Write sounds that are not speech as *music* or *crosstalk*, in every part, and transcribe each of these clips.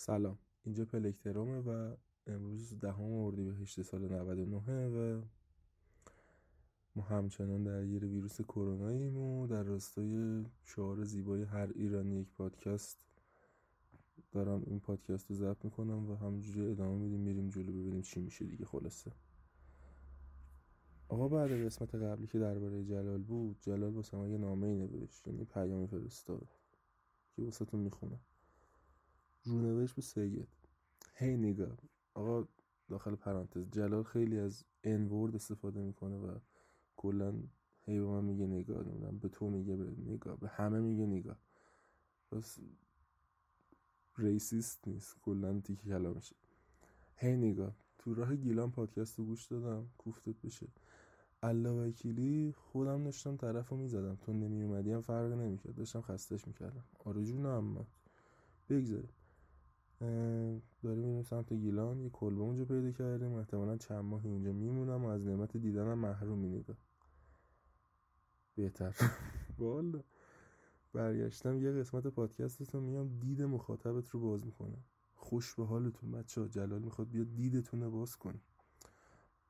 سلام. اینجا پلکترومه و امروز دهم اردیبهشت سال 99 و ما همچنان درگیر ویروس کروناییم و در راستای شعار زیبای هر ایرانی یک پادکست دارم این پادکست رو ضبط می‌کنم و همجوری ادامه میدیم میریم جلو ببینیم چی میشه دیگه. خلاصه. آقا بعد قسمت قبلی که درباره جلال بود جلال واسه ما یه نامه ای نوشت یعنی پیامی فرستاد که واسه تو می‌خونم. رونوشت به سید. هی نگاه. آقا داخل پرانتز جلال خیلی از انورد استفاده می‌کنه و کلا هی به من میگه نگاه. نمی‌دونم به تو میگه به نگاه. به همه میگه نگاه. بس ریسیست نیست. کلا تیکی کلامشه هی نگاه. تو راه گیلان پادکست رو گوش دادم. کوفتت بشه. الله وکیلی خودم داشتم طرف رو می‌زدم. تو نمی اومدی هم فرق نمی‌کرد. داشتم خستش می‌کردم. آره جون اما بگذاریم. داریم میریم سمت گیلان یه کلبه اونجا پیدا کردیم. احتمالا چند ماهی اونجا میمونم و از نعمت دیدنم محروم نگاه. بهتر. *laughs* والا. برگشتم یه قسمت پادکستتون میام دید مخاطبت رو باز می‌کنم. خوش به حالتون بچه ها جلال می‌خواد بیاد دیدتون رو باز کنه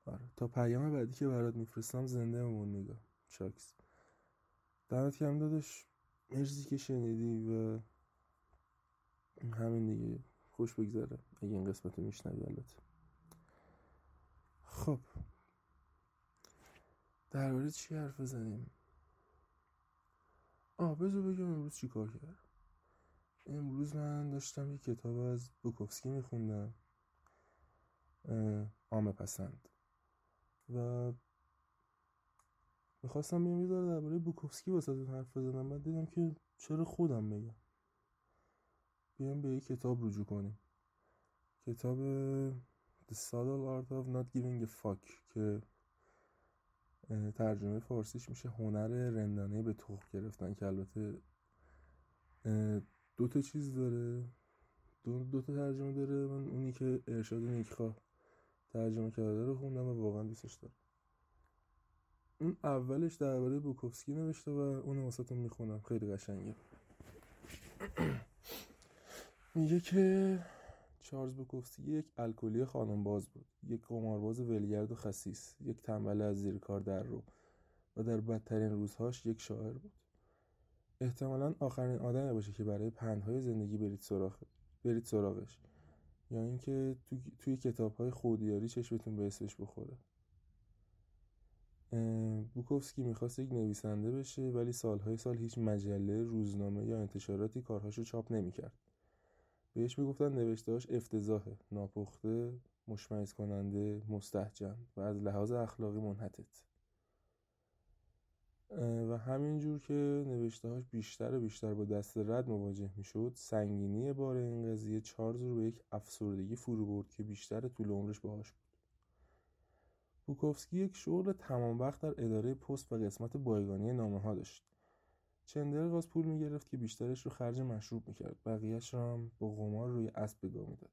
آره. تا پیام بعدی که برات میفرستم زنده بمون نگاه. چاکس. دمت کم دادش مرسی که شنیدی و همین دیگه. خوش بگذره. اگه این قسمت رو میشنوی البته. خب. درباره چی حرف بزنیم؟ آه بذار بگم امروز چی کار کردم. امروز من داشتم یه کتاب از بوکوفسکی میخوندم. آمه پسند. و می‌خواستم بیام یه درباره بوکوفسکی واسه حرف بزنم. بعد دیدم که چرا خودم بگم. بیایم به یک کتاب رجوع کنیم. کتاب The Subtle Art of Not Giving a Fuck که ترجمه فارسیش میشه هنر رندانه به تخم گرفتن که البته دو تا چیز داره. دو, دو تا ترجمه داره. من اونی که ارشاد نیکخواه ترجمه کرده رو خوندم و واقعا دوستش دارم. اون اولش درباره بوکوفسکی نوشته و اون واسهتون می‌خونم. خیلی قشنگه. *clears throat* میگه که چارلز بوکوفسکی یک الکلی خانم باز بود یک قمارباز ولگرد و خسیس یک تنبل از زیر کار در رو و در بدترین روزهاش یک شاعر بود. احتمالا آخرین آدمی باشه که برای پندهای زندگی برید سراغ برید سراغش. یا اینکه تو... توی کتاب های خودیاری چشمتون به اسمش بخوره. بوکوفسکی می‌خواست یک نویسنده بشه ولی سالهای سال هیچ مجله روزنامه یا انتشاراتی کارهاشو چاپ نمی‌کرد. بهش می‌گفتن نوشتهاش افتضاحه ناپخته مشمعز کننده مستحجن و از لحاظ اخلاقی منحطت و همینجور که نوشتهاش بیشتر و بیشتر با دست رد مواجه می‌شد سنگینی بار این قضیه چارلز رو به یک افسردگی فرو برد که بیشتر طول عمرش باهاش بود. بوکوفسکی یک شغل تمام وقت در اداره پست و قسمت بایگانی نامه ها داشت. چندر از پول می‌گرفت که بیشترش رو خرج مشروب می‌کرد. بقیهش رو هم با قمار روی اسب بگاه می‌داد.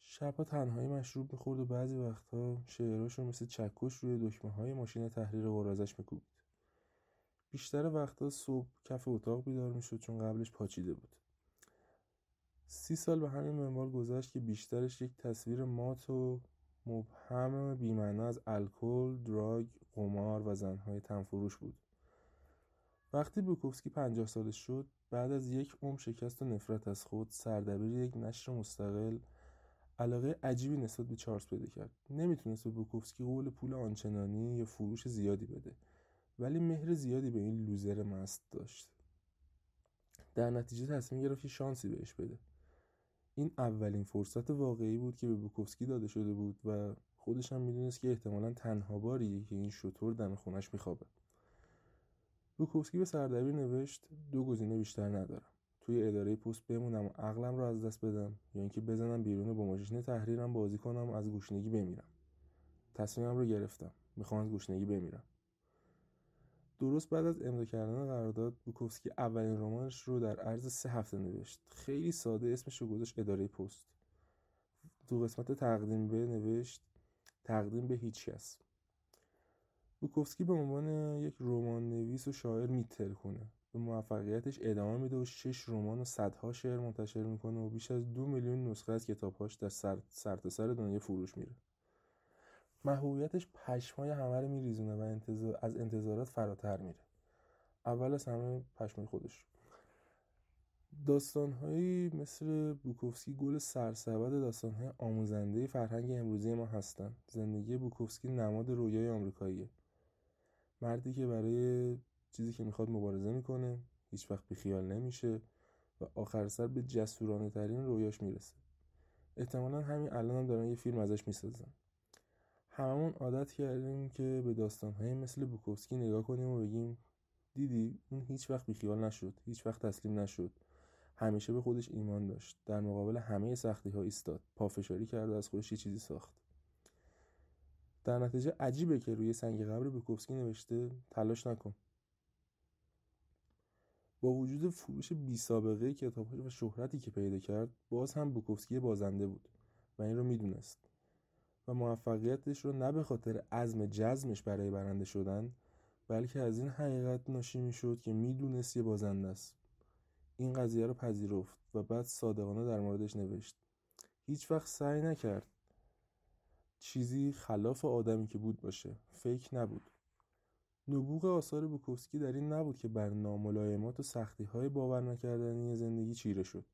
شبها تنهایی مشروب می‌خورد و بعضی وقتها شعراش رو مثل چکش روی دکمه های ماشین تحریر قرازش میکوبید. بیشتر وقتها صبح کف اتاق بیدار می‌شد چون قبلش پاچیده بود. سی سال به همین منوال گذشت که بیشترش یک تصویر مات و مبهم بیمعنا از الکل، دراگ، قمار و زنهای تنفروش بود. وقتی بوکوفسکی پنجاه سالش شد بعد از یک عمر شکست و نفرت از خود سردبیر یک نشر مستقل علاقه عجیبی نسبت به چارلز پیدا کرد. نمی‌تونست به بوکوفسکی قول پول آنچنانی یا فروش زیادی بده ولی مهر زیادی به این لوزر مست داشت. در نتیجه تصمیم گرفت شانسی بهش بده. این اولین فرصت واقعی بود که به بوکوفسکی داده شده بود و خودش هم می‌دونست که احتمالا تنها باریه که این شطور دم خونش میخوابه بوکوفسکی به سردبیر نوشت دو گزینه بیشتر ندارم. توی اداره پست بمونم و عقلم رو از دست بدم یا اینکه بزنم بیرون با ماشین تحریرم بازی کنم و از گوشنگی بمیرم. تصمیمم رو گرفتم. می‌خوام از گوشنگی بمیرم. درست بعد از امضا کردن قرارداد بوکوفسکی اولین رمانش رو در عرض سه هفته نوشت. خیلی ساده اسمش رو گذاشت اداره پست. تو قسمت تقدیم به نوشت تقدیم به هیچ کس. بوکوفسکی به عنوان یک رمان نویس و شاعر میترکونه به موفقیتش ادامه میده و شش رمان و صدها شعر منتشر می‌کنه و بیش از دو میلیون نسخه از کتابهاش در سر سر دنیا فروش میره. محبوبیتش پشمای همه رو میریزونه و انتظار... از انتظارات فراتر میره. اول از همه پشمای خودش. داستانهایی مثل بوکوفسکی گل سرسبد داستانهای آموزنده فرهنگ امروزی ما هستند زندگی بوکوفسکی نماد رویای آمریکاییه. مردی که برای چیزی که می‌خواد مبارزه می‌کنه هیچ وقت بیخیال نمیشه و آخر سر به جسورانه ترین رویاش می‌رسه. احتمالا همین الان هم دارن یه فیلم ازش می‌سازن. هممون عادت کردیم که به داستانهایی مثل بوکوفسکی نگاه کنیم و بگیم دیدی؟ اون هیچ وقت بیخیال نشد هیچ وقت تسلیم نشد. همیشه به خودش ایمان داشت. در مقابل همه سختی ها ایستاد. پافشاری کرد و از خودش یه چیزی ساخت. در نتیجه عجیبه که روی سنگ قبر بوکوفسکی نوشته تلاش نکن. با وجود فروش بی سابقه کتابش و شهرتی که پیدا کرد باز هم بوکوفسکی بازنده بود و این رو می‌دونست. و موفقیتش رو نه به خاطر عزم جزمش برای برنده شدن بلکه از این حقیقت ناشی می‌شد که می‌دونست یه بازنده است. این قضیه رو پذیرفت و بعد صادقانه در موردش نوشت. هیچ وقت سعی نکرد چیزی خلاف آدمی که بود باشه. فکر نبود. نبوغ آثار بوکوفسکی در این نبود که بر ناملایمات و سختی های باور نکردنی زندگی چیره شد.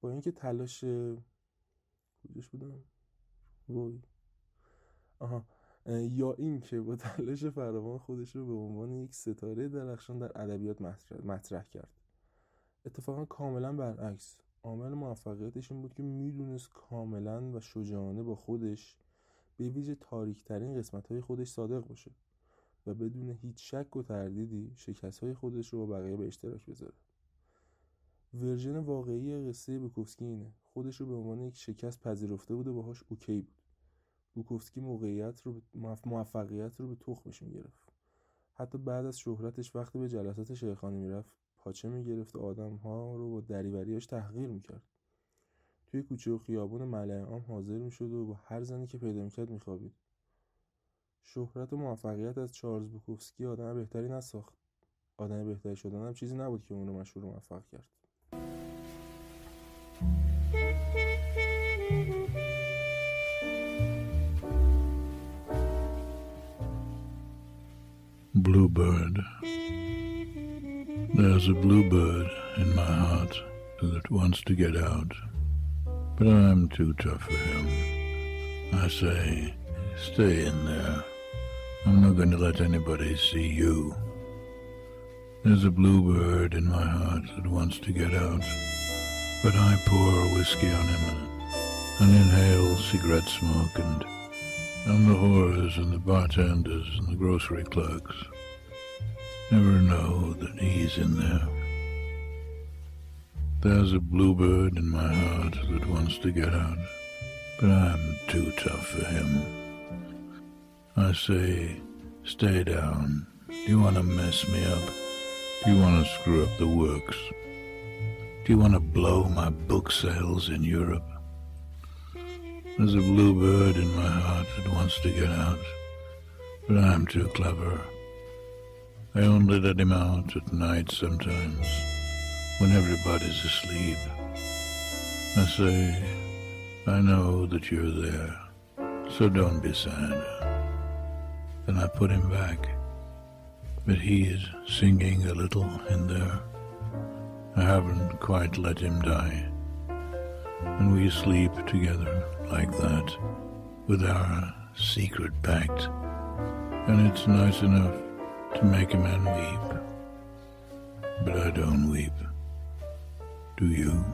با اینکه تلاش کجاش بودم؟ وای. آها. یا اینکه با تلاش فراوان خودش رو به عنوان یک ستاره درخشان در ادبیات مطرح کرد. اتفاقا کاملا برعکس. عامل موفقیتش این بود که می‌دونست کاملا و شجاعانه با خودش به ویژه تاریکترین قسمت های خودش صادق باشه و بدون هیچ شک و تردیدی شکست های خودش رو با بقیه به اشتراک بذاره. ورژن واقعی قصه بوکوفسکی اینه. خودش رو به عنوان یک شکست پذیرفته بود و باهاش اوکی بود. بوکوفسکی موقعیت رو موفقیت رو به تخمش می‌گرفت. حتی بعد از شهرتش وقتی به جلسات شیخانی می‌رفت پاچه می‌گرفت و آدم ها رو با دریوریاش تحقیر می‌کرد. توی کوچه و خیابون ملعه عام حاضر می‌شد و با هر زنی که پیدا می‌کرد میخوابید. شهرت و موفقیت از چارلز بوکوفسکی آدم بهتری نساخت. آدم بهتری شدن هم چیزی نبود که اونو مشهور و موفق کرد. Bluebird. There's a bluebird in my heart that wants to get out, but I'm too tough for him. I say, stay in there. I'm not going to let anybody see you. There's a bluebird in my heart that wants to get out, but I pour whiskey on him and inhale cigarette smoke and and the whores and the bartenders and the grocery clerks never know that he's in there. There's a bluebird in my heart that wants to get out, but I'm too tough for him. I say, stay down. Do you want to mess me up? Do you want to screw up the works? Do you want to blow my book sales in Europe? There's a bluebird in my heart that wants to get out, but I'm too clever. I only let him out at night sometimes, when everybody's asleep. I say, I know that you're there, so don't be sad. Then I put him back, but he is singing a little in there. I haven't quite let him die, and we sleep together like that, with our secret pact, and it's nice enough to make a man weep. But I don't weep. Do you?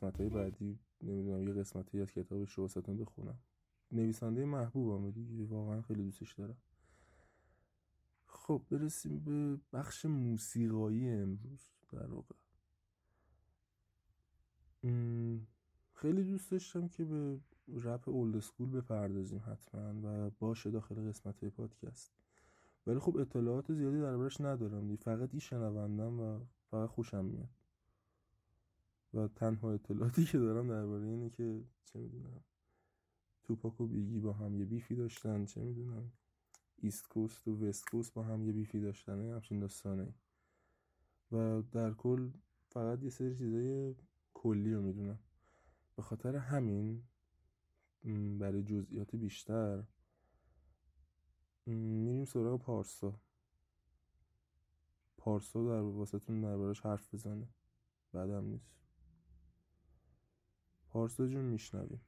قسمت های بعدی نمی‌دونم یه قسمتی از کتابش رو بخونم. نویسنده محبوبم دیگه واقعا خیلی دوستش دارم. خب برسیم به بخش موسیقایی امروز در واقع. خیلی دوست داشتم که به رپ اولد اسکول بپردازیم حتما و باشه داخل قسمت های پادکست. ولی خب اطلاعات زیادی دربارش ندارم دی فقط این شنوندم و فقط خوشم میاد. و تنها اطلاعاتی که دارم درباره اینه که چه می‌دونم توپاک و بیگی با هم یه بیفی داشتن چه می‌دونم ایست کوست و وست کوست با هم یه بیفی داشتن همچین داستانه. و در کل فقط یه سری چیزای کلی رو می‌دونم. به خاطر همین برای جزئیات بیشتر میریم سراغ پارسا. پارسا در واسهتون دربارش حرف بزنه. بعدم نیست. پارسا جون میشنویم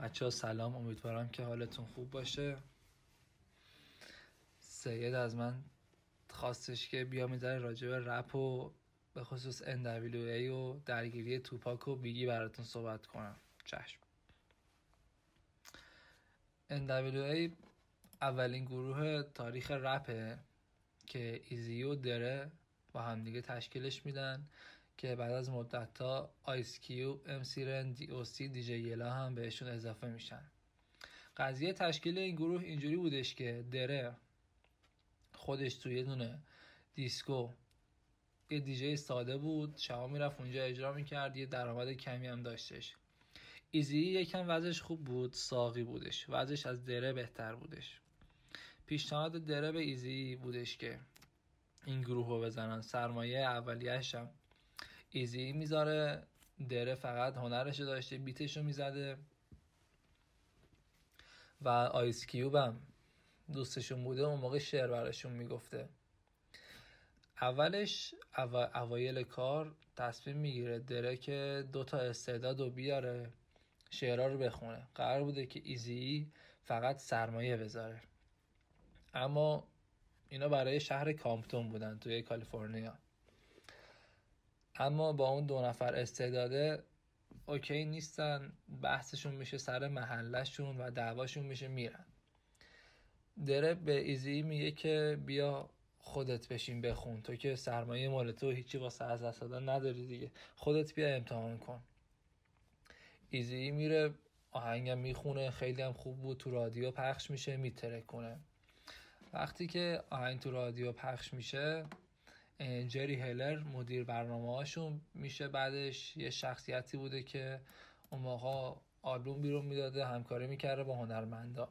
بچه سلام. امیدوارم که حالتون خوب باشه. سید از من خواستش که بیا می‌ذاره راجع به رپ و به خصوص NWA و درگیری توپاک و بیگی براتون صحبت کنم. چشم. NWA اولین گروه تاریخ رپه که ایزی و دره با همدیگه تشکیلش میدن که بعد از مدت تا آیس کیو ام رن دی او سی دی یلا هم بهشون اضافه میشن. قضیه تشکیل این گروه اینجوری بودش که دره خودش توی یه دونه دیسکو یه دیجی ساده بود شما می‌رفت اونجا اجرا می‌کرد یه درآمد کمی هم داشتش. ایزی یکم وضعش خوب بود ساقی بودش. وضعش از دره بهتر بودش. پیشنهاد دره به ایزی بودش که این گروه رو بزنن. سرمایه اولیهش هم ایزی می‌ذاره دره فقط هنرشو داشته بیتشو می‌زده و آیس کیوب هم دوستشون بوده اون موقع شعر براشون می‌گفته. اولش او... اوایل کار تصمیم می‌گیره دره که دوتا استعداد رو بیاره شعرها رو بخونه. قرار بوده که ایزی فقط سرمایه بذاره. اما اینا برای شهر کامپتون بودن توی کالیفرنیا. اما با اون دو نفر استعداده اوکی نیستن بحثشون میشه سر محلشون و دعواشون میشه میرن. دره به ایزی میگه که بیا خودت بشین بخون. تو که سرمایه مال تو هیچی واسه از دست دادن نداری دیگه. خودت بیا امتحان کن. ایزی میره آهنگم می‌خونه خیلی هم خوب بود تو رادیو پخش میشه میتره کنه. وقتی که آهنگ تو رادیو پخش میشه جری هلر مدیر برنامه هاشون میشه. بعدش یه شخصیتی بوده که اون موقع آلبوم بیرون می‌داده همکاری می‌کرده با هنرمندا.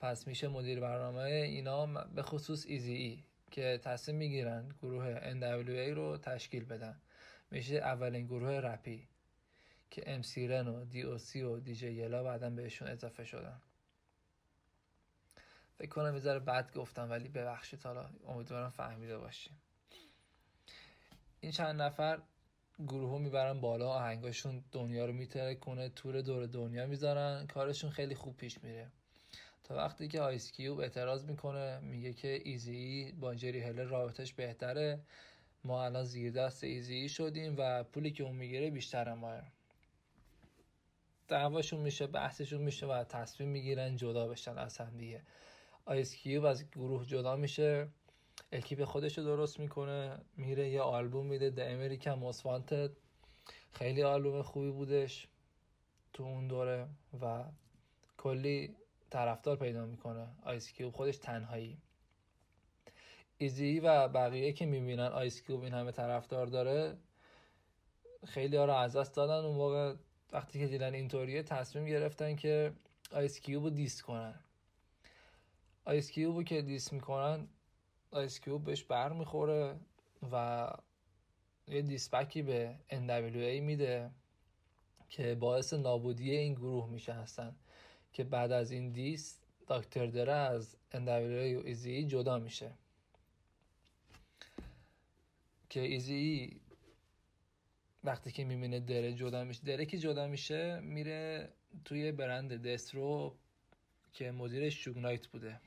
پس میشه مدیر برنامه اینا به خصوص ایزی ای که تصمیم می‌گیرن گروه NWA رو تشکیل بدن. میشه اولین گروه رپی که ام سیرن و دی او سی و دی جی یلا بعدا بهشون اضافه شدن. فکر کنم یه بد گفتم ولی ببخشید حالا امیدوارم فهمیده باشیم. این چند نفر گروه می‌برن بالا آهنگاشون دنیا رو میتره کنه تور دور دنیا می‌ذارن کارشون خیلی خوب پیش میره. تا وقتی که آیس کیوب اعتراض می‌کنه میگه که ایزی با جری هلر رابطش بهتره. ما الان زیر دست ایزی شدیم و پولی که اون می‌گیره بیشتر ماه دعواشون میشه بحثشون میشه و تصمیم می‌گیرن جدا بشن از هم دیگه. آیس کیوب از گروه جدا میشه. اکیپ خودش رو درست می‌کنه میره یه آلبوم میده د امریکن موست خیلی آلبوم خوبی بودش تو اون دوره و کلی طرفدار پیدا می‌کنه. آیس کیوب خودش تنهایی. ایزی و بقیه که می‌بینن آیس کیوب این همه طرفدار داره خیلی ها رو از دست دادن. اون موقع وقتی که دیدن اینطوریه تصمیم گرفتن که آیس کیوب رو دیس کنن. آیس کیوب رو که دیس می‌کنن آیس کیوب بهش بر می‌خوره و یه دیسپکی به NWA میده که باعث نابودی این گروه میشه هستن. که بعد از این دیس داکتر دره از NWA و ایزی جدا میشه. که ایزی وقتی که می‌بینه دره جدا میشه دره که جدا میشه میره توی برند دسترو که مدیرش شوگنایت بوده.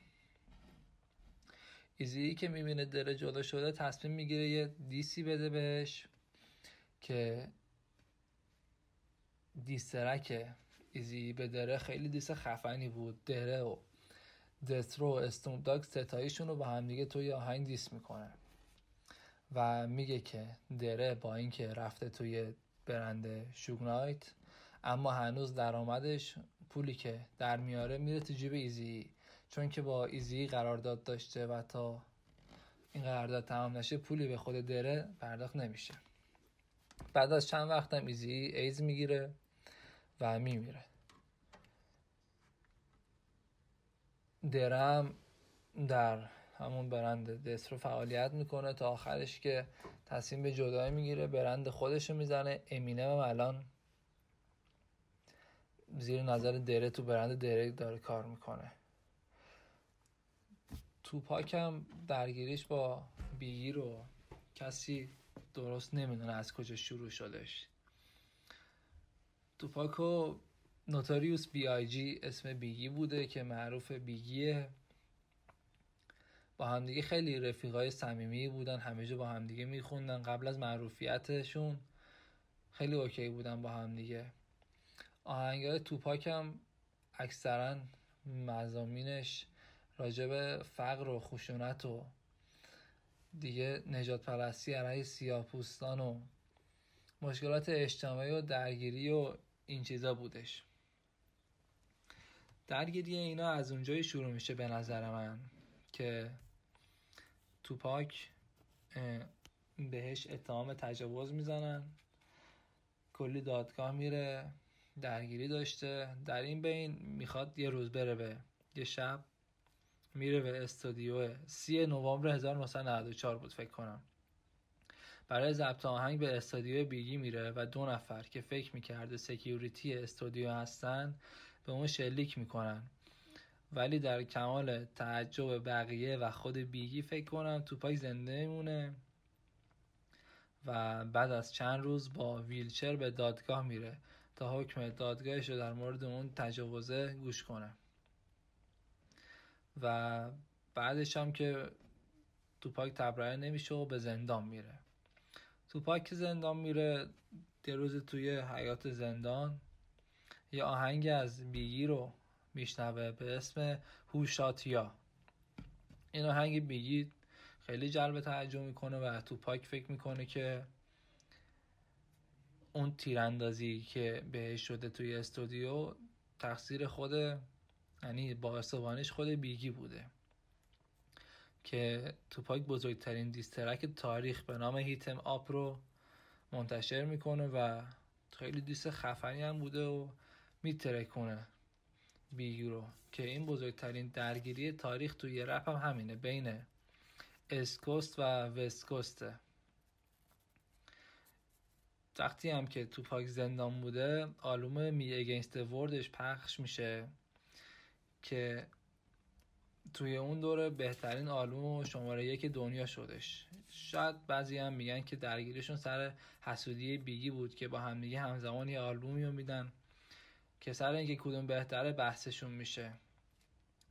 ایزی که می‌بینه دره جدا شده تصمیم می‌گیره یه دیسی بده بهش که دیسترک ایزی به دره خیلی دیس خفنی بود. دره و دسترو و استوم داگ ستاییشون رو با همدیگه توی آهنگ دیس می‌کنه و میگه که دره با اینکه رفته توی برند شوگنایت اما هنوز درآمدش پولی که در میاره میره تو جیب ایزی. چون که با ایزی قرارداد داشته و تا این قرارداد تمام نشه پولی به خود دره پرداخت نمیشه. بعد از چند وقتم ایزی ایز می‌گیره. و میمیره. درم در همون برند دسترو فعالیت می‌کنه تا آخرش که تصمیم به جدایی می‌گیره برند خودشو می‌زنه. امینم الان زیر نظر دره تو برند دره داره کار می‌کنه. توپاک هم درگیریش با بیگی رو کسی درست نمی‌دونه از کجا شروع شدش توپاکو نوتاریوس بی آی جی اسم بیگی بوده که معروف بیگیه. با همدیگه خیلی رفیقای صمیمی بودن همه جا با همدیگه میخوندن قبل از معروفیتشون. خیلی اوکی بودن با همدیگه آهنگای توپاک هم اکثرا مزامینش راجب فقر و خشونت و دیگه نجات پرستی علیه سیاه پوستان و مشکلات اجتماعی و درگیری و این چیزا بودش. درگیری اینا از اونجایی شروع میشه به نظر من که توپاک بهش اتهام تجاوز می‌زنن. کلی دادگاه میره درگیری داشته. در این بین می‌خواد یه روز بره به یه شب میره به استودیو سی نوامبر 1994 بود فکر کنم. برای ضبط آهنگ به استودیو بیگی میره و دو نفر که فکر می‌کرده سکیوریتی استودیو هستن به اون شلیک می‌کنن. ولی در کمال تعجب بقیه و خود بیگی فکر کنم توپاک زنده میمونه و بعد از چند روز با ویلچر به دادگاه میره تا حکم دادگاهش رو در مورد اون تجاوزه گوش کنه. و بعدش هم که توپاک تبرئه نمیشه و به زندان میره. توپاک زندان میره یه روز توی حیات زندان. یه آهنگ از بیگی رو میشنوه به اسم هوشاتیا این آهنگ بیگی خیلی جلب توجه می‌کنه و توپاک فکر می‌کنه که اون تیراندازی که بهش شده توی استودیو تقصیر خود یعنی با خود بیگی بوده. که توپاک بزرگترین دیسترک تاریخ به نام هیتم آپ رو منتشر می‌کنه و خیلی دیست خفنی هم بوده و میترکونه بیگی رو. که این بزرگترین درگیری تاریخ توی رپ هم همینه بین اسکوست و وستکوسته وقتی هم که توپاک زندان بوده آلبوم می اگینست وردش پخش میشه که توی اون دوره بهترین آلبوم شماره یک دنیا شدش. شاید بعضی هم میگن که درگیرشون سر حسودی بیگی بود که با همدیگه همزمان یه آلبومی رو میدن که سر اینکه کدوم بهتره بحثشون میشه.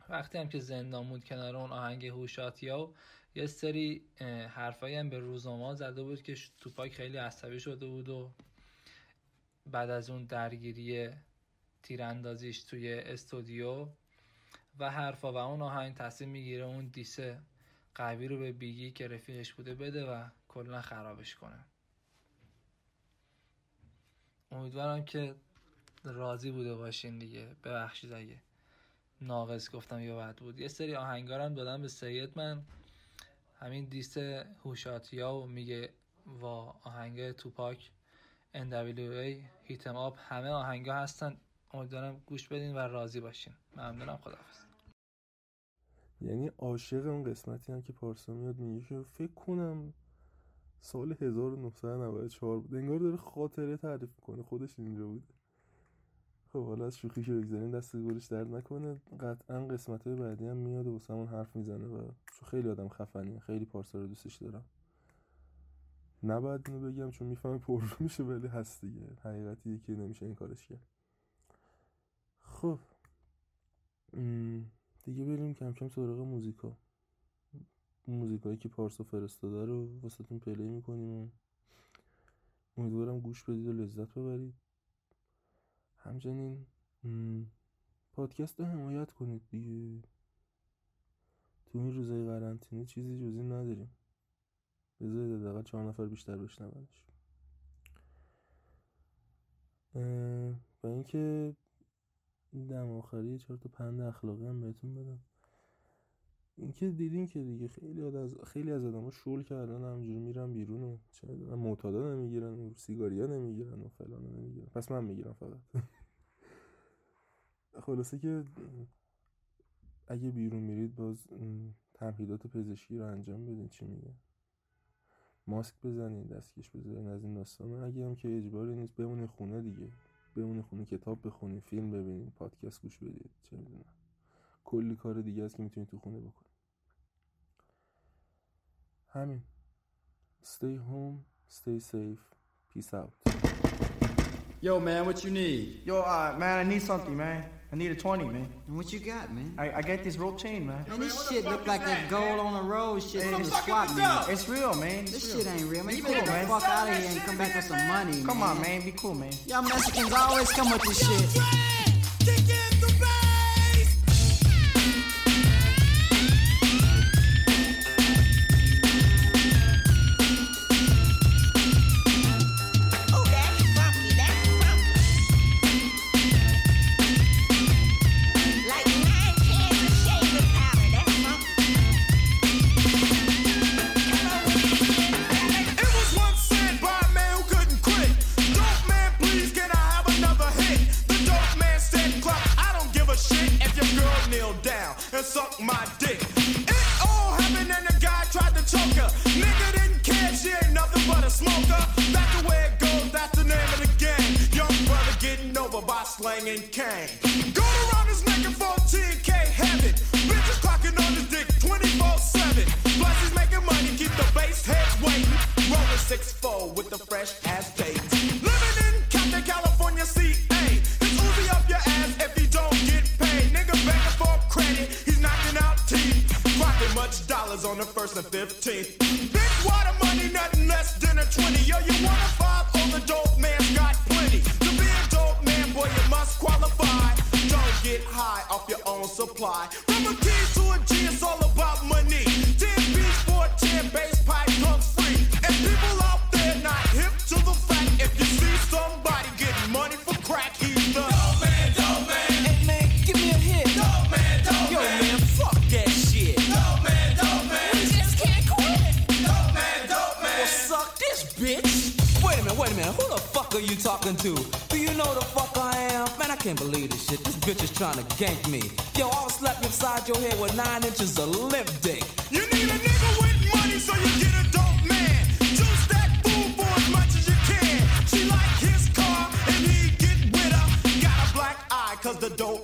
وقتی هم که زندان بود کنار اون آهنگ هوشاتیا و یه سری حرفایی هم به روزنامه زده بود که توپاک خیلی عصبی شده بود و بعد از اون درگیری تیراندازیش توی استودیو و حرفا و اون آهنگ تصمیم می‌گیره اون دیسه قوی رو به بیگی که رفیقش بوده بده و کلا خرابش کنه. امیدوارم که راضی بوده باشین دیگه. ببخشید اگه ناقص گفتم یا بد بود. یه سری آهنگارم دادم به سید من. همین دیست هوشاتیا و میگه و آهنگ توپاک NWA هیتم آب همه آهنگا هستن. امیدوارم گوش بدین و راضی باشین. ممنونم خداحافظ. یعنی عاشق اون قسمتی هم که پارسا میاد میگه که فکر کنم سال 1994 بود. انگار داره خاطره تعریف کنه خودش اینجا بوده خب حالا از شوخی که بگذاریم دست گلش درد نکنه. قطعا قسمت های بعدی هم میاد و واسه همون حرف می‌زنه و خیلی آدم خفنیه. خیلی پارسا رو دوستش دارم. نباید اینو بگم چون می‌فهمه پر میشه ولی هست دیگه. حقیقتی که نمیشه این کارش کرد. خب. دیگه بریم کم کم سراغ موزیکا. موزیکایی که پارسا فرستاده رو واسهتون پلی می‌کنیم امیدوارم گوش بدید و لذت ببرید. همچنین پادکست رو حمایت کنید دیگه. تو این روزای قرنطینه چیزی جزی نداریم. بذارید حداقل چهار نفر بیشتر بشنونش و اینکه دم آخری چهار تا پند اخلاقی هم بهتون بدم. اینکه دیدین که دیگه خیلی از خیلی از آدما شول کردن همجوری میرن بیرون و چه معتادا نمی‌گیرن و سیگاریا نمی‌گیرن و فلان نمی‌گیرن. پس من می‌گیرم فقط. *laughs* خلاصه که اگه بیرون میرید باز تمهیدات پزشکی رو انجام بدین. چی میگه ماسک بزنین دستکش بزنین از این داستان اگه هم که اجباری نیست بمونه خونه دیگه. بمونه خونه کتاب بخونین فیلم ببینین پادکست گوش بدید چه می‌دونم کلی کار دیگه است که می‌تونید تو خونه بکنید همین stay home stay safe peace out Yo, man, what you need? Yo, uh, man, I need something, man. I need a 20, man. And What you got, man? I, I got this rope chain, man. Man, this shit look like that gold on the road shit from the swap meet. It's real, man. It's This real. shit ain't real, man. Be You cool, better man. fuck out of here and come back with some money, Come man. on, man. Be cool, man. Y'all Mexicans always come with this shit.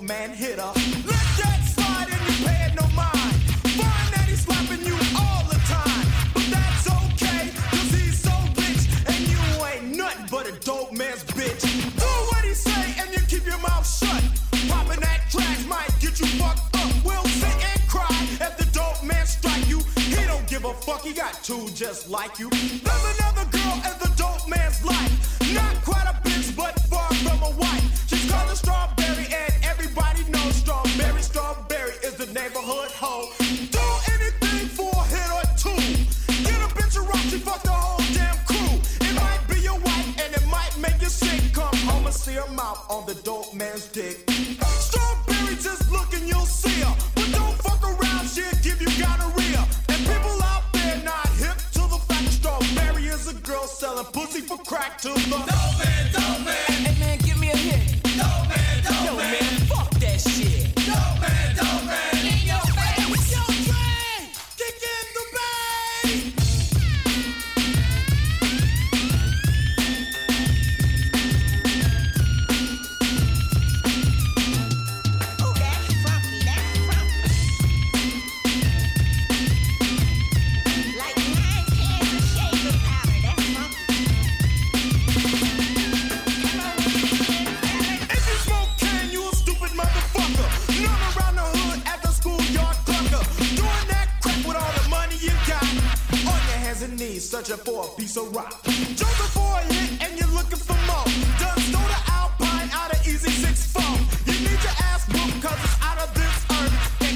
Man hit her. Let that slide and you pay it no mind. Find that he's slapping you all the time. But that's okay cause he's so rich and you ain't nothing but a dope man's bitch. Do what he say and you keep your mouth shut. Popping that trash might get you fucked up. We'll sit and cry if the dope man strike you. He don't give a fuck, he got two just like you. There's another girl in the dope man's life. Dick.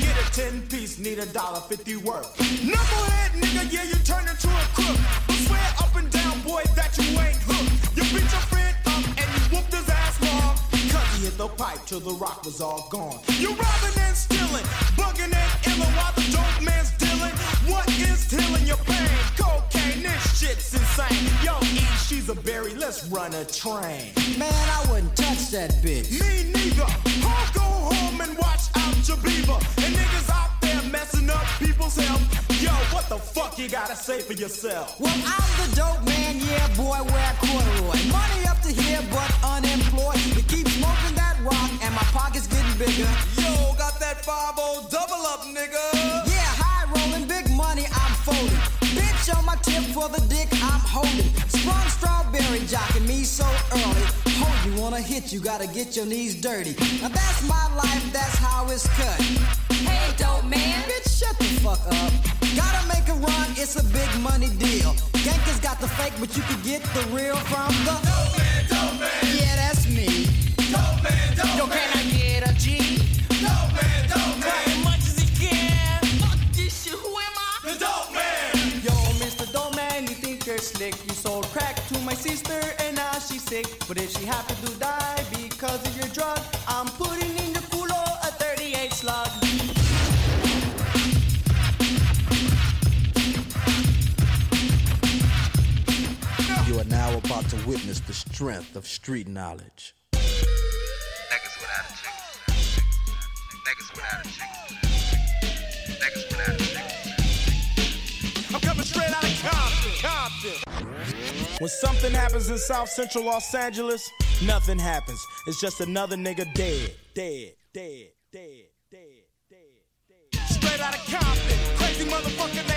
Get a 10 piece, need a dollar 50 worth. Knucklehead nigga, yeah, you turn into a crook. But swear up and down, boy, that you ain't hooked. You beat your friend up and you whooped his ass wrong. Cause he hit the pipe till the rock was all gone. You robbing run a train. Man, I wouldn't touch that bitch. Me neither. I'll go home and watch out your beaver. And niggas out there messing up people's health. Yo, what the fuck you gotta say for yourself? Well, I'm the dope man, yeah, boy, wear corduroy. Money up to here, but unemployed. To keep smoking that rock, and my pockets getting bigger. Yo, got that 5 double up, nigga. Yeah, high rolling, big money, I'm folding. On my tip for the dick I'm holding. Sprung strawberry jocking me so early. Hold you wanna hit, you gotta get your knees dirty. Now that's my life, that's how it's cut. Hey, dope man. Bitch, shut the fuck up. Gotta make a run, it's a big money deal. Gankers got the fake, but you can get the real from the. Dope man, dope man. Yeah, that's me. Dope man, slick. You sold crack to my sister and now she's sick. But if she happened to die because of your drug, I'm putting in your culo a 38 slug. You are now about to witness the strength of street knowledge. When something happens in South Central Los Angeles, nothing happens. It's just another nigga dead, dead, dead, dead, dead, dead, dead. Straight out of Compton, crazy motherfucker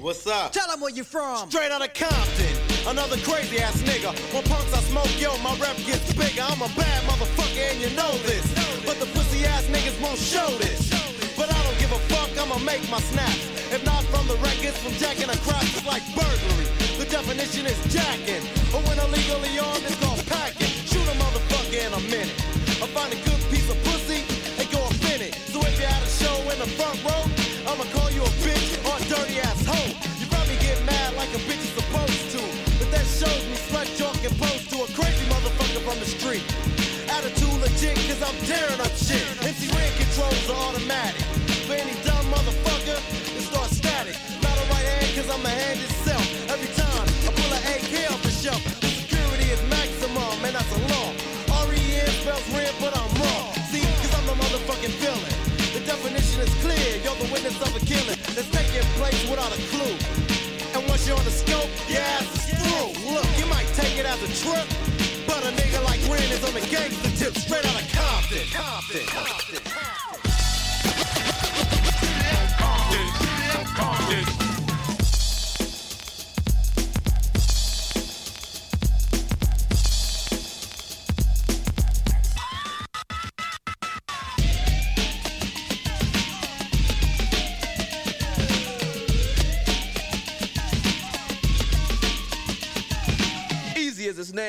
What's up? Tell them where you from. Straight out of Compton, another crazy ass nigga. When punks I smoke, yo, my rep gets bigger. I'm a bad motherfucker and you know this. But the pussy ass niggas won't show this. But I don't give a fuck, I'ma make my snaps. If not from the records, from jacking across, it's like burglary. The definition is jacking. But when illegally armed, it's called packing. Shoot a motherfucker in a minute. I find a good piece of pussy and go in it. So if you're at a show in the front row, I'ma call you a bitch or a dirty ass hoe. You probably get mad like a bitch is supposed to. But that shows me slut talk and pose to a crazy motherfucker from the street. Attitude legit, cause I'm tearing up shit. MC Ren controls are automatic. For any dumb motherfucker, it starts static. Not a right hand, cause I'm a hand itself. You're the witness of a killing that's taking place without a clue. And once you're on the scope, your ass is through. Look, you might take it as a trip, but a nigga like Ren is on the gangster tip, straight out of Compton. Compton. Compton.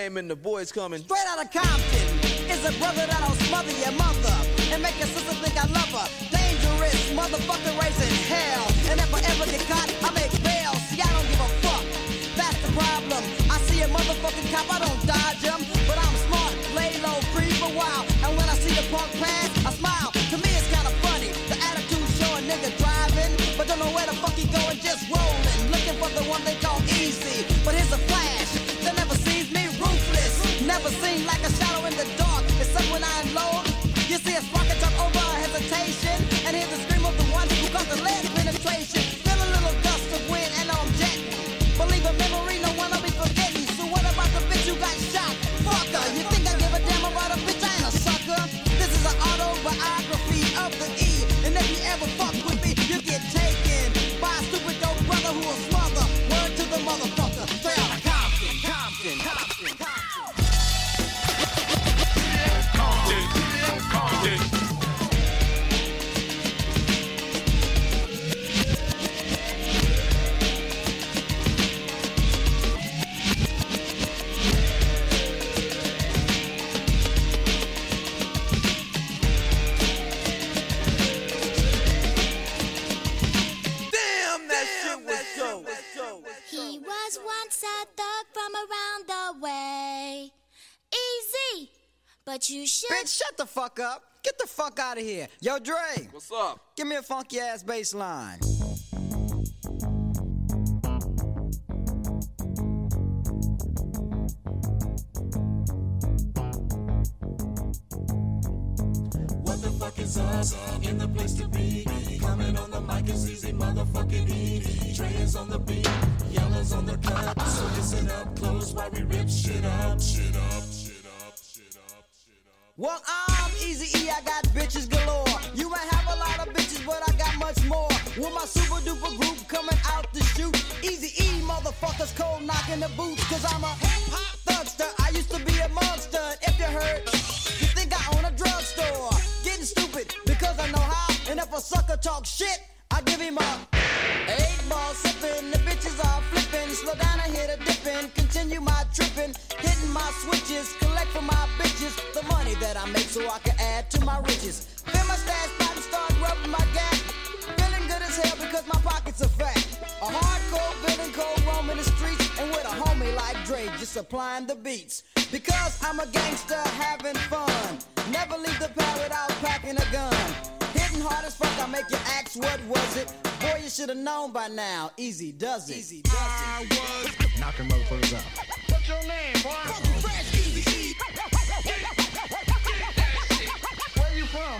Name and the boys coming. Straight out of Compton is a brother that'll smother your mother and make your sister think I love her. Dangerous motherfucker raising hell. Out of here. Yo, Dre. What's up? Give me a funky ass bass line. What the fuck is us? In the place to be. Coming on the mic is easy, motherfucking E. Dre is on the beat, Yella's on the cut. So listen up close while we rip. Shit up, shit up, Well, I'm Easy E, I got bitches galore. You might have a lot of bitches, but I got much more. With my super duper group coming out to shoot. Easy E, motherfuckers cold knocking the boots. Cause I'm a hop thugster. I used to be a monster. If you heard, you think I own a drugstore. Getting stupid because I know how. And if a sucker talk shit, I give him a I make so I can add to my riches. Fill my stash pot and start rubbing my gap. Feeling good as hell because my pockets are fat. A hardcore building code roaming the streets. And with a homie like Dre just supplying the beats. Because I'm a gangster having fun. Never leave the pad without packing a gun. Hitting hard as fuck, I make you ask what was it. Boy, you should have known by now. Easy does it. Easy does it. Knocking motherfuckers out. What's your name, boy? Where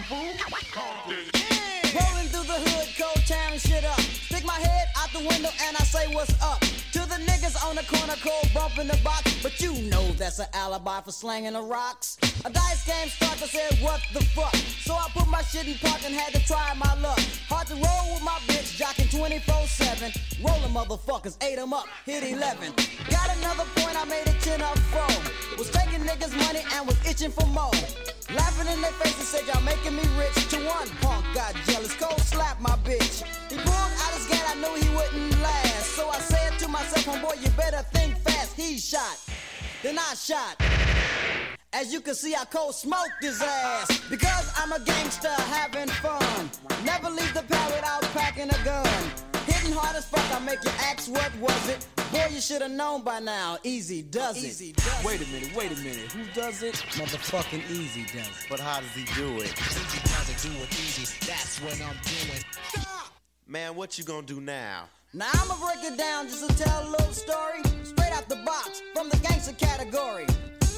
fool? Rolling through the hood, cold tearing shit up. Stick my head out the window and I say what's up. To the niggas on the corner, cold bumping the box. But you know that's an alibi for slanging the rocks. A dice game starts, I said, what the fuck? So I put my shit in park and had to try my luck. Hard to roll with my bitch, jocking 24-7. Rolling motherfuckers, ate 'em up, hit 11. Got another point, I made a 10 up four. Was taking niggas money and was itching for more. Laughing in their faces, said y'all making me rich. To one punk got jealous, cold slap my bitch. He pulled out his gun, I knew he wouldn't shot, then I shot. As you can see, I cold smoked his ass. Because I'm a gangster having fun. Never leave the pad without packing a gun. Hitting hard as fuck, I make you ask what was it. Boy, you should have known by now. Easy does it. Easy does Wait a minute, wait a minute. Who does it? Motherfucking easy does it. But how does he do it? Easy does it, do it easy. That's what I'm doing. Stop! Man, what you gonna do now? Now I'ma break it down just to tell a little story straight out the box from the gangster category.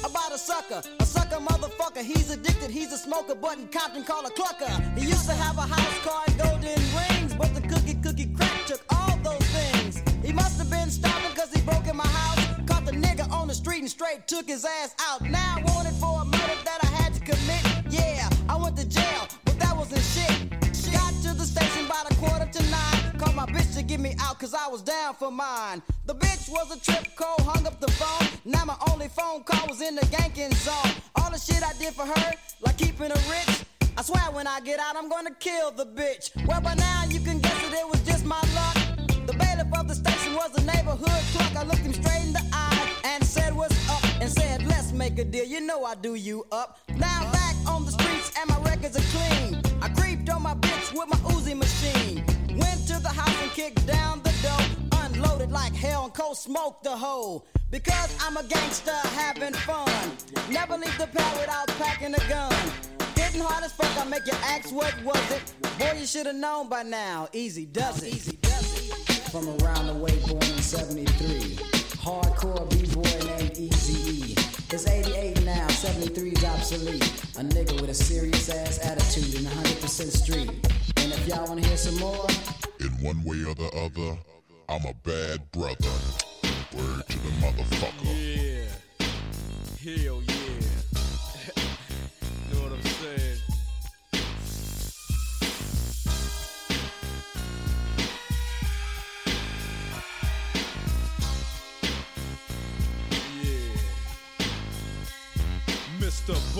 About a sucker, a sucker motherfucker. He's addicted, he's a smoker, but in Compton call a clucker. He used to have a house car and golden rings, but the cookie cookie crack took all those things. He must have been stopping cause he broke in my house. Caught the nigga on the street and straight took his ass out. Now I wanted for a murder that I had to commit. Yeah, I went to jail, but that wasn't shit. Got to the station about a quarter to nine. My bitch to get me out cause I was down for mine. The bitch was a trip call, hung up the phone. Now my only phone call was in the ganking zone. All the shit I did for her, like keeping her rich. I swear when I get out, I'm gonna kill the bitch. Well, by now you can guess that it was just my luck. The bailiff of the station was a neighborhood clerk. I looked him straight in the eye and said, What's up? And said, Let's make a deal, you know I do you up. Now back on the streets and my records are clean. I creeped on my bitch with my Uzi machine. Went to the house and kicked down the door. Unloaded like hell and cold smoked the hole. Because I'm a gangster having fun. Never leave the pad without packing a gun. Getting hard as fuck, I make you ask what was it. Boy, you should have known by now. Easy does it. Easy does it. From around the way, born in 73. Hardcore B-boy named Easy E. It's 88 now, 73's obsolete. A nigga with a serious ass attitude and 100% street. And if y'all wanna hear some more, In one way or the other, I'm a bad brother. Word to the motherfucker. Yeah. Hell yeah.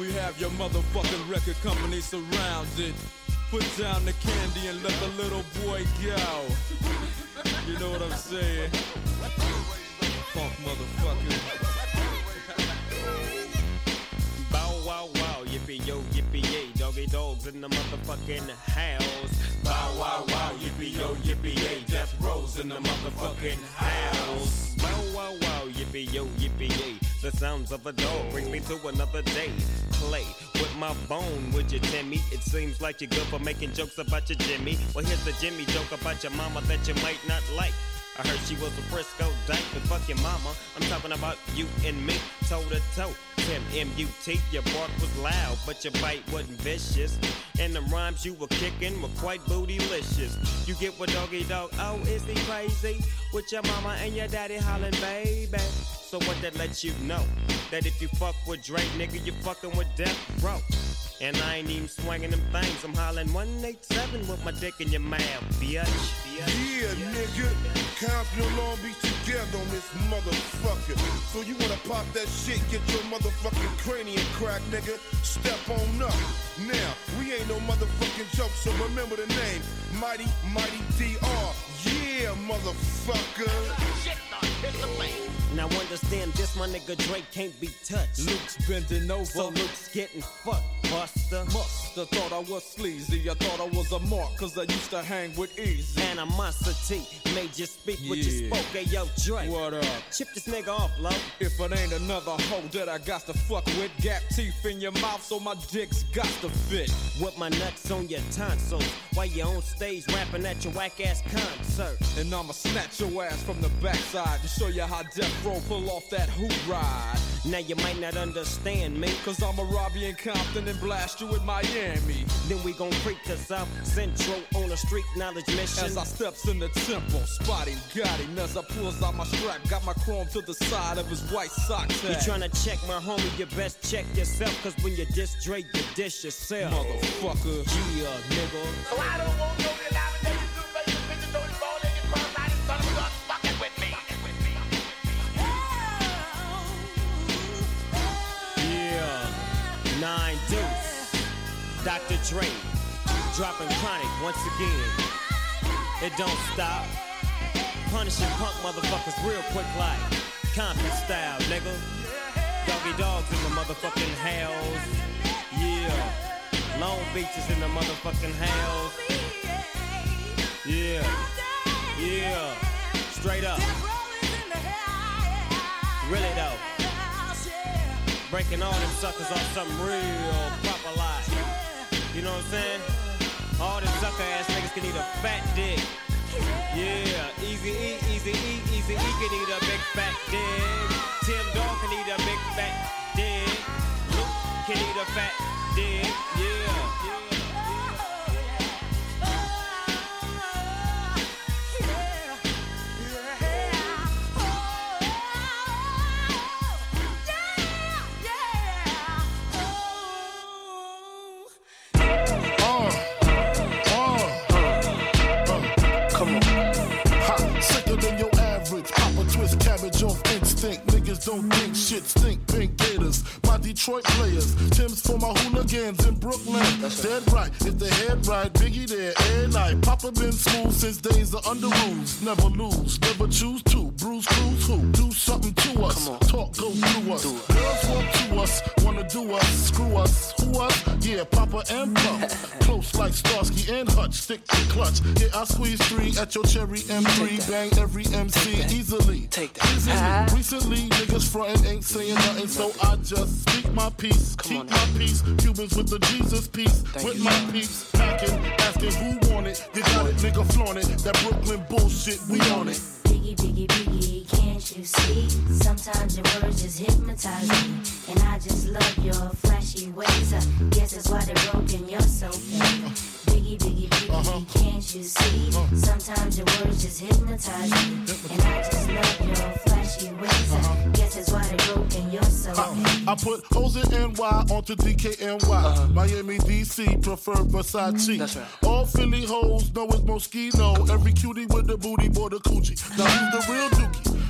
We have your motherfucking record company surrounded. Put down the candy and let the little boy go. You know what I'm saying? Punk motherfucker. Bow wow wow, yippee yo, yippee yay, doggy dogs in the motherfucking house. Bow wow wow, yippee yo, yippee yay, death rolls in the motherfucking house. Bow wow wow, yippee yo, yippee yay. The sounds of a dog bring me to another day. Play with my bone, would you, Timmy? It seems like you're good for making jokes about your Jimmy. Well, here's the Jimmy joke about your mama that you might not like. I heard she was a Frisco dyke, but fuck your mama. I'm talking about you and me, toe to toe. Tim M-U-T, your bark was loud, but your bite wasn't vicious. And the rhymes you were kicking were quite bootylicious. You get what doggy dog, oh, is he crazy? With your mama and your daddy hollering, baby. So what that lets you know? That if you fuck with Dre, nigga, you fucking with Death Row. And I ain't even swinging them things. I'm hollering 187 with my dick in your mouth, bitch. Yeah, nigga. Long Beach together on this motherfucker. So you wanna pop that shit, get your motherfucking cranium crack, nigga. Step on up. Now, we ain't no motherfucking joke, so remember the name. Mighty, Mighty DR. Yeah, motherfucker. Now understand this, my nigga Dre can't be touched. Luke's bending over. So Luke's getting fucked, Buster. Musta thought I was sleazy. I thought I was a mark, cause I used to hang with Easy. Animosity made you speak what you spoke. Hey, yo, Dre. What up? Chip this nigga off, low. If it ain't another hoe that I got to fuck with, gap teeth in your mouth, so my dick's got to fit. With my nuts on your tonsils. While you on stage rapping at your whack ass concert. And I'ma snatch your ass from the backside to show you how Death Row pull off that hoop ride. Now you might not understand me. Cause I'ma rob you in Compton and blast you in Miami. Then we gon' creep to South Central on a street knowledge mission. As I steps in the temple, spotting got him as I pulls out my strap, got my chrome to the side of his white socks. You tryna check my homie, you best check yourself. Cause when you diss Dre, you dish yourself. Motherfucker. Yeah, nigga. So I don't want no Dre, dropping chronic once again. It don't stop. Punishing punk motherfuckers real quick like Compton style, nigga. Doggy dogs in the motherfucking house. Yeah. Long Beach is in the motherfucking house. Yeah. Yeah. Straight up. Really though. Breaking all them suckers off something real proper like. You know what I'm saying? All them sucker ass niggas can eat a fat dick. Yeah, easy E, easy E, easy E can eat a big fat dick. Tim Dog can eat a big fat dick. Luke can eat a fat dick. Instinct. Niggas don't think shit stink. Pink gators. My Detroit players. Tim's for my hooligans in Brooklyn. Dead right. If they head right, Biggie there every night. Papa been smooth since days of Underoos. Never lose. Never choose to. Bruce Cruz who? Do something to us. Talk go through us. Girls walk to us. Wanna do us. Screw us. Who us? Yeah, Papa and Pump. *laughs* Close like Starsky and Hutch. Stick to clutch. Yeah, I squeeze three at your cherry M3. Bang every MC easily. Take that. Easily. Recently, niggas frontin' ain't saying nothing, so I just speak my peace. Keep my peace. Cubans with the Jesus peace. with my peeps. Packing, asking who want it. You got it, nigga, flaunt it. That Brooklyn bullshit, we on it. Biggie, biggie, biggie, can't you see? Sometimes your words just hypnotize me. And I just love your flashy ways. I guess that's why they're broken, you're so fake. Biggie, biggie, biggie, uh-huh. can't you see? Uh-huh. Sometimes your words just hypnotize me. And I just love your flashy ways. I guess that's why they're broken, you're so fake. I put O's in NY onto DKNY. Miami, DC, prefer Versace. Mm, All Philly hoes know it's Moschino. Every cutie with the booty, boy, the coochie. Now who's the real dookie?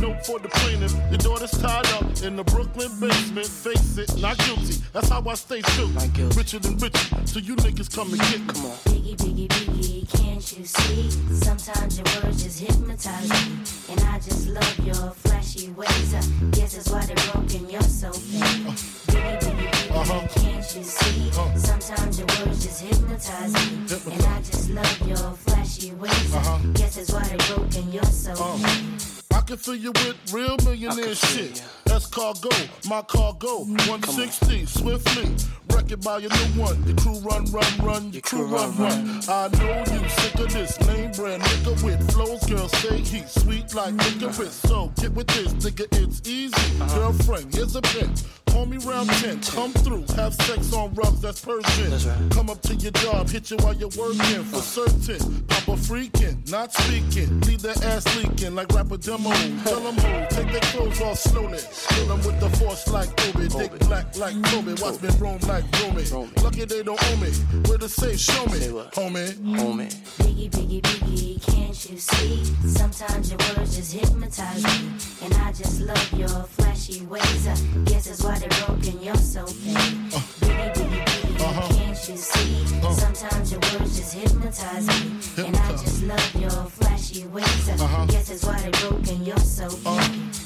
note for the plaintiff. Your daughter's tied up in the Brooklyn basement. Face it, not guilty. That's how I stay true. Richer than richer, so you niggas come and get come on. Biggie, biggie, biggie, can't you see? Sometimes your words just hypnotize me. And I just love your flashy ways. I guess that's why they're broken, you're so fake. Uh, biggie, biggie, biggie, uh-huh. can't you see? Uh. Sometimes your words just hypnotize me. And I just love your flashy ways. I guess that's why they're broken, you're so fake. I can fill you with real millionaire shit. That's cargo, my cargo. 160, swiftly. Wreck it by your new one. Your crew run, run, run. Your crew run, run. I know you sick of this name brand nigga with flows. Girl, say he's sweet like licorice. So get with this, nigga, it's easy. Girlfriend, here's a pin. Call me round 10, come through, have sex on rubs, that's Persian. Come up to your job, hit you while you're working, for certain. Papa freaking, not speaking, leave that ass leaking like rapper demo. Tell them who, take their clothes off slowly. Kill them with the force like Obi, dick black like Kobe, watch me roam like Romy. Lucky they don't owe me, where to say, show me, homie. Homie. Biggie, biggie, biggie, can't you see? Sometimes your words just hypnotize me. And I just love your flashy ways. I guess that's why they're broken, you're so fake. Biggie, biggie, biggie, can't you see? Uh-huh. Sometimes your words just hypnotize me. And I just love your flashy ways. I uh-huh. guess that's why they're broken, you're so fake. Uh-huh.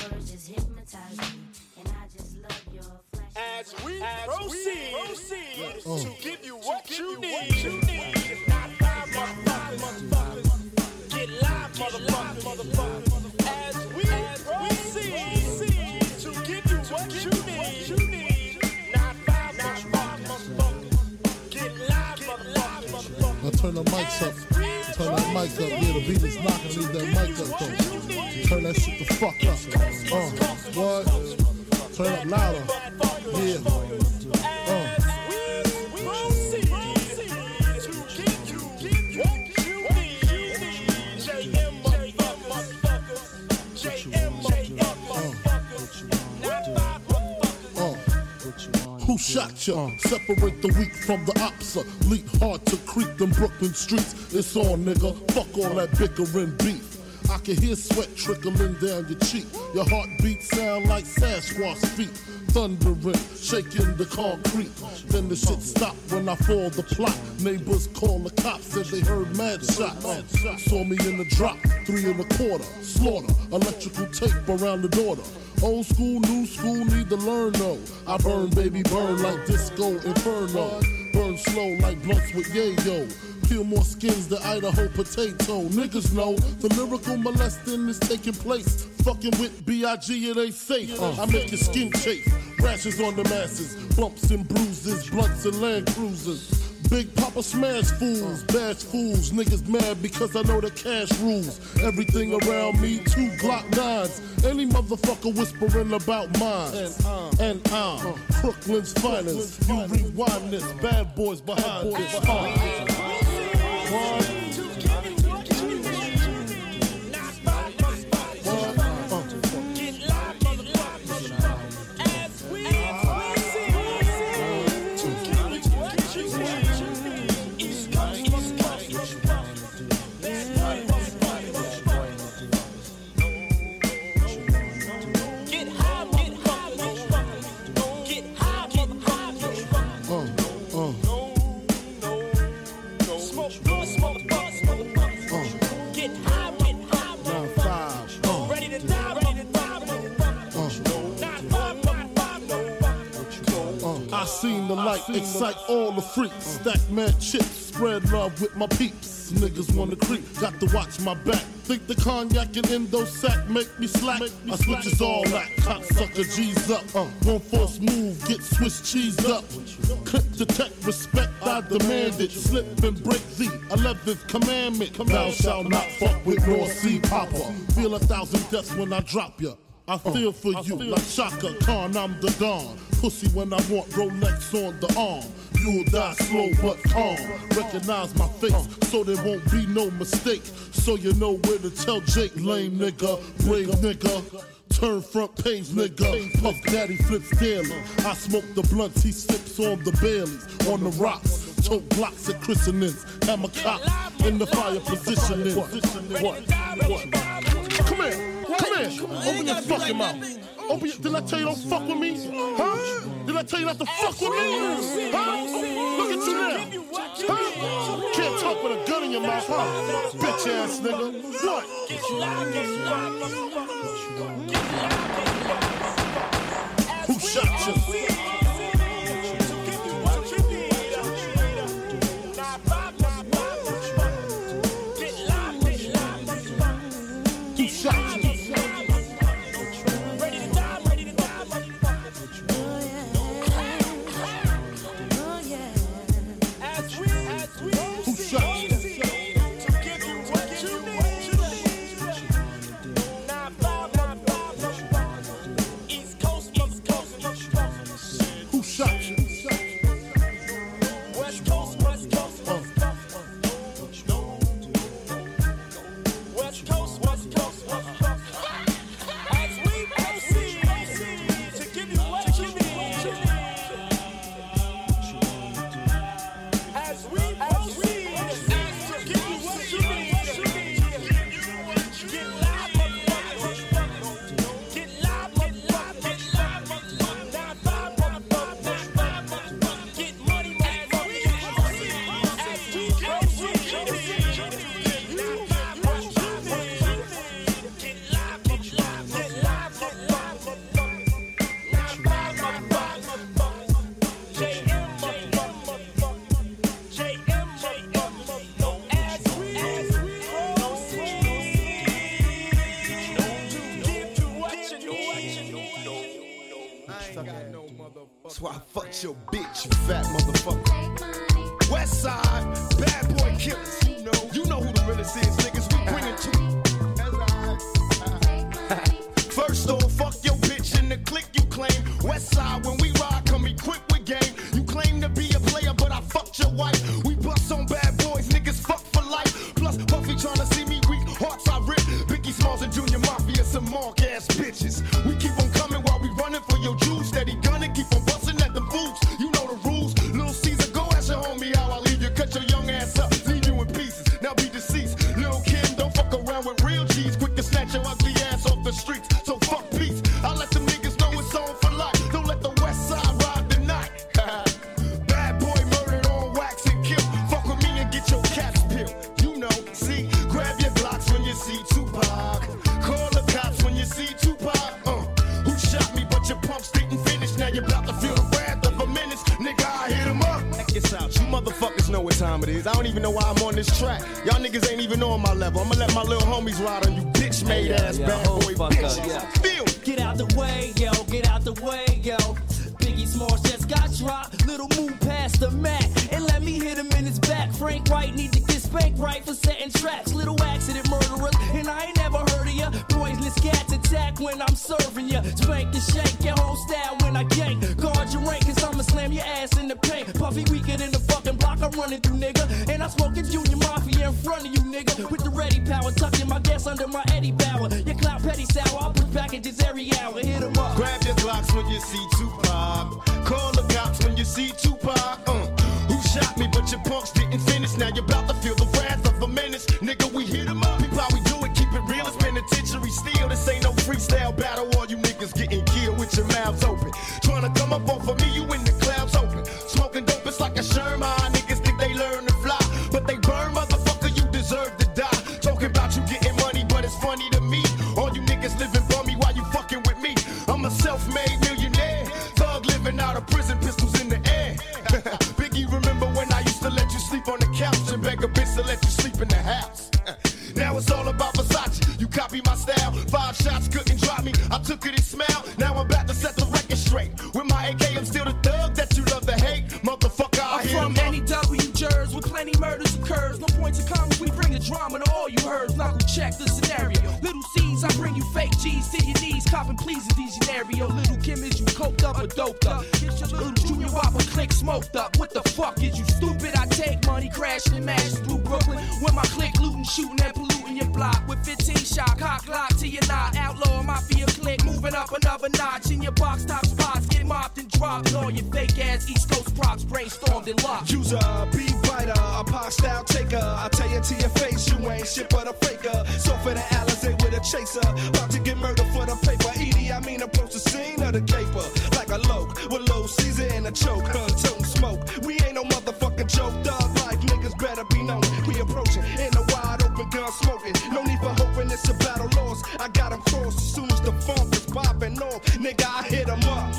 flashy As we proceed, proceed Uh. to give you what you need. Not five motherfuckers. Get live, motherfuckers. As we proceed to give you what you need. Not five motherfuckers. Get live, motherfuckers. Now turn the mics up. Turn that mic up. Yeah, the beat is knocking. Leave that mic up though. Turn that shit the fuck up. Uh, what? Turn up louder. Who shot ya? Separate the weak from the opsa. Uh, leap hard to creep them Brooklyn streets. It's on, nigga. Fuck all that bickering beef. I can hear sweat trickling down your cheek. Your heartbeat sound like Sasquatch feet. Thundering, shaking the concrete. Then the shit stopped when I fall the plot. Neighbors call the cops, said they heard mad shots. Saw me in the drop, three and a quarter. Slaughter, electrical tape around the daughter. Old school, new school, need to learn though. I burn, baby, burn like disco inferno. Burn slow like blunts with yayo. Peel more skins than Idaho potato. Niggas know the lyrical molesting is taking place. Fucking with B.I.G. it ain't safe. I make your skin chafe. Rashes on the masses. Bumps and bruises. Blunts and land cruisers. Big Papa smash fools, bash fools, niggas mad because I know the cash rules. Everything around me, two Glock nines. Any motherfucker whispering about mine. And I'm uh, Brooklyn's finest. You rewind this, bad boys behind this. One. Excite all the freaks. Stack mad chips, spread love with my peeps. Niggas wanna creep, got to watch my back. Think the cognac and endo sack make me slack. I switches all that, cocksucker G's up. Uh, one force move, get Swiss cheese up. Clip detect respect, I demand it. Slip and break the 11th commandment. Thou shalt not fuck with North Sea Papa. Feel a thousand deaths when I drop ya. I feel for you like Chaka Khan, I'm the Don. Pussy when I want Rolex on the arm. You'll die slow but calm. Recognize my face so there won't be no mistake. So you know where to tell Jake, lame nigga, brave nigga. Turn front page, nigga. Puff Daddy flips daily. I smoke the blunts, he sips on the Baileys, on the rocks. Tote blocks at christenings. Hammer cop in the fire positioning. What? What? Come here. Come here. Open your fucking mouth. Open your, did I tell you don't fuck with me? Huh? Did I tell you not to fuck with me? Huh? Look at you now. Huh? Can't talk with a gun in your mouth, huh? Bitch ass nigga. What? Who shot you? That's why I fucked your bitch, you fat motherfucker. West side, bad boy killers. You know, you know who the realest is, niggas. We bring it to First off, fuck your bitch in the click you claim. West side, when we ride, come equipped with game. You claim to every hour. Hit 'em up. Grab your Glocks when you see Tupac. Call the cops when you see Tupac. Uh, who shot me, but your punks didn't finish. Now you're about to feel the wrath of a menace. Nigga, we hit 'em up. We do it, keep it real. It's penitentiary steel. This ain't no freestyle battle. All you niggas getting killed with your mouths open. Trying to come up off of me, you Nigga, I hit 'em up.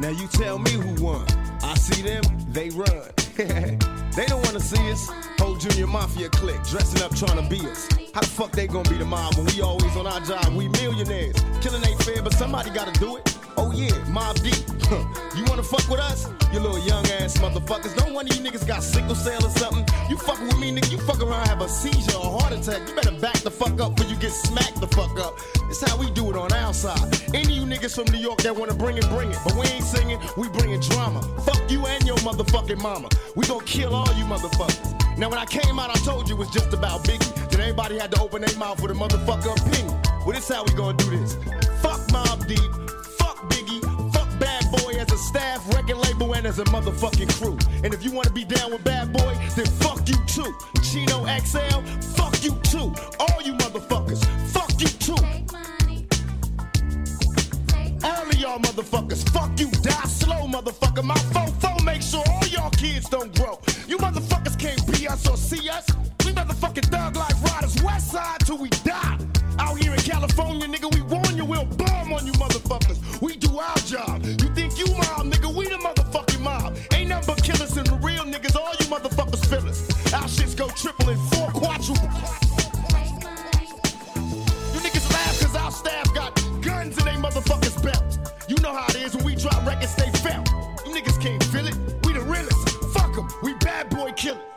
Now you tell me who won. I see them, they run. *laughs* they don't wanna see us. Whole junior mafia clique dressing up trying to be us. How the fuck they gonna be the mob when we always on our job? We millionaires. Killing ain't fair, but somebody gotta do it. Oh yeah, Mobb Deep. you wanna fuck with us? You little young ass motherfuckers. Don't one of you niggas got sickle cell or something. You fucking with me, nigga. You fuck around, have a seizure or heart attack. You better back the fuck up before you get smacked the fuck up. It's how we do it on our side. Any of you niggas from New York that wanna bring it, bring it. But we ain't singing, we bringing drama. Fuck you and your motherfucking mama. We gon' kill all you motherfuckers. Now when I came out, I told you it was just about Biggie. Then everybody had to open their mouth with a motherfucker opinion. Well, this how we gonna do this. Fuck Mobb Deep. A staff, record label, and as a motherfucking crew. And if you wanna be down with Bad Boy, then fuck you too. Chino XL, fuck you too. All you motherfuckers, fuck you too. All of y'all motherfuckers, fuck you, die slow, motherfucker. My fofo make sure all y'all kids don't grow. You motherfuckers can't be us or see us. We motherfucking thug like riders, west side till we die. Out here in California, nigga, we warn you, we'll bomb on you motherfuckers. We our job. You think you mob, nigga, we the motherfucking mob. Ain't nothing but killers and the real niggas, all you motherfuckers us. Our shits go triple and four quadruple. You niggas laugh cause our staff got guns in they motherfuckers belts. You know how it is when we drop records, they felt. You niggas can't feel it. We the realest. Fuck 'em. We bad boy killers.